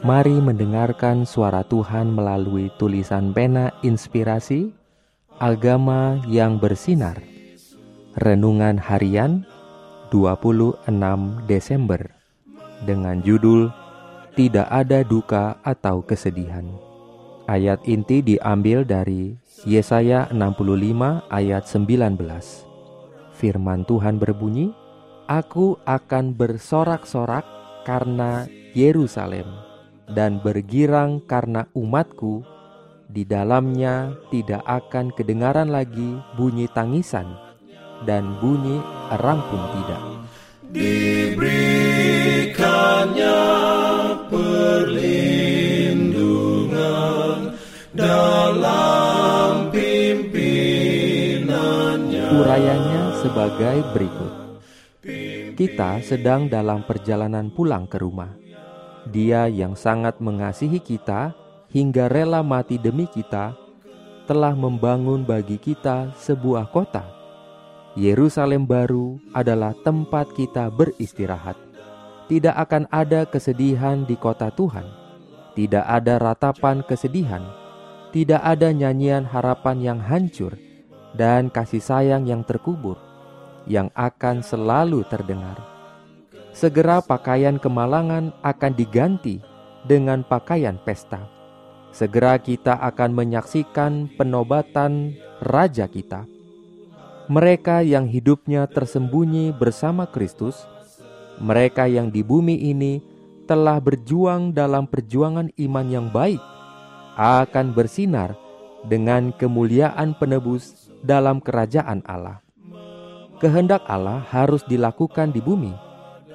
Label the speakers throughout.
Speaker 1: Mari mendengarkan suara Tuhan melalui tulisan pena inspirasi Agama yang bersinar. Renungan Harian 26 Desember Dengan judul Tidak ada duka atau kesedihan. Ayat inti diambil dari Yesaya 65 ayat 19 Firman Tuhan berbunyi Aku akan bersorak-sorak karena Yerusalem dan bergirang karena umatku, di dalamnya tidak akan kedengaran lagi bunyi tangisan dan bunyi erang pun tidak.
Speaker 2: Diberikannya perlindungan dalam pimpinannya.
Speaker 1: Urayanya sebagai berikut. Kita sedang dalam perjalanan pulang ke rumah dia yang sangat mengasihi kita hingga rela mati demi kita, telah membangun bagi kita sebuah kota. Yerusalem baru adalah tempat kita beristirahat. Tidak akan ada kesedihan di kota Tuhan. Tidak ada ratapan kesedihan. Tidak ada nyanyian harapan yang hancur dan kasih sayang yang terkubur yang akan selalu terdengar segera pakaian kemalangan akan diganti dengan pakaian pesta. Segera kita akan menyaksikan penobatan Raja kita. Mereka yang hidupnya tersembunyi bersama Kristus, mereka yang di bumi ini telah berjuang dalam perjuangan iman yang baik, akan bersinar dengan kemuliaan penebus dalam kerajaan Allah. Kehendak Allah harus dilakukan di bumi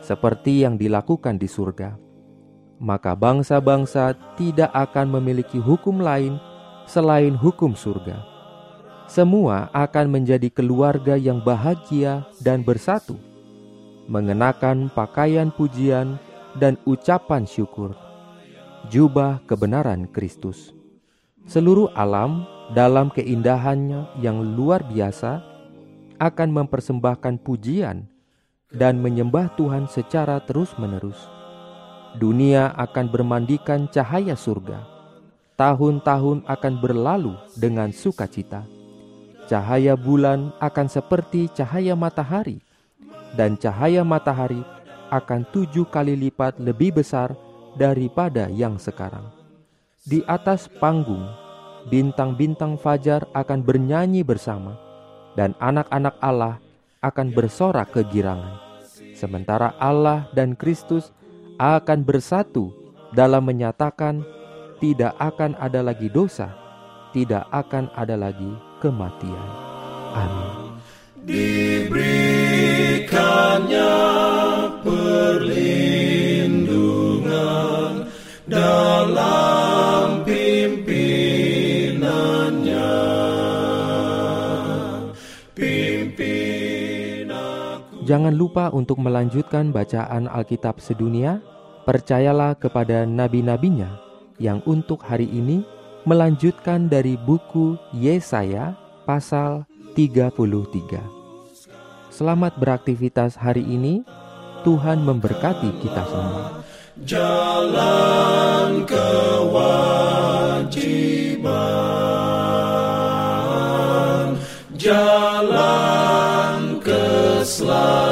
Speaker 1: seperti yang dilakukan di surga. Maka bangsa-bangsa tidak akan memiliki hukum lain selain hukum surga. Semua akan menjadi keluarga yang bahagia dan bersatu, mengenakan pakaian pujian dan ucapan syukur, jubah kebenaran Kristus. Seluruh alam dalam keindahannya yang luar biasa akan mempersembahkan pujian dan menyembah Tuhan secara terus-menerus. Dunia akan bermandikan cahaya surga. Tahun-tahun akan berlalu dengan sukacita. Cahaya bulan akan seperti cahaya matahari, dan cahaya matahari akan tujuh kali lipat lebih besar daripada yang sekarang. Di atas panggung, bintang-bintang fajar akan bernyanyi bersama, dan anak-anak Allah akan bersorak kegirangan. Sementara Allah dan Kristus akan bersatu dalam menyatakan tidak akan ada lagi dosa, tidak akan ada lagi kematian. Amin.
Speaker 2: Diberikannya
Speaker 1: Jangan lupa untuk melanjutkan bacaan Alkitab sedunia. Percayalah kepada nabi-nabinya yang untuk hari ini melanjutkan dari buku Yesaya pasal 33. Selamat beraktivitas hari ini. Tuhan memberkati kita semua.
Speaker 2: Jalan Love.